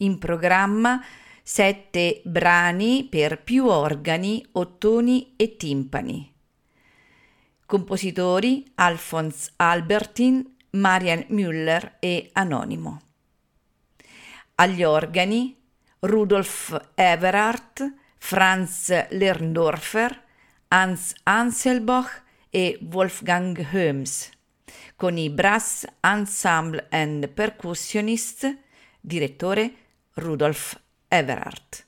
In programma sette brani per più organi, ottoni e timpani. Compositori Alphonse Albertin, Marian Müller e Anonimo. Agli organi Rudolf Everhardt, Franz Lerndorfer, Hans Anselbach e Wolfgang Höms con i Brass Ensemble and Percussionist, direttore Rudolf Everhardt.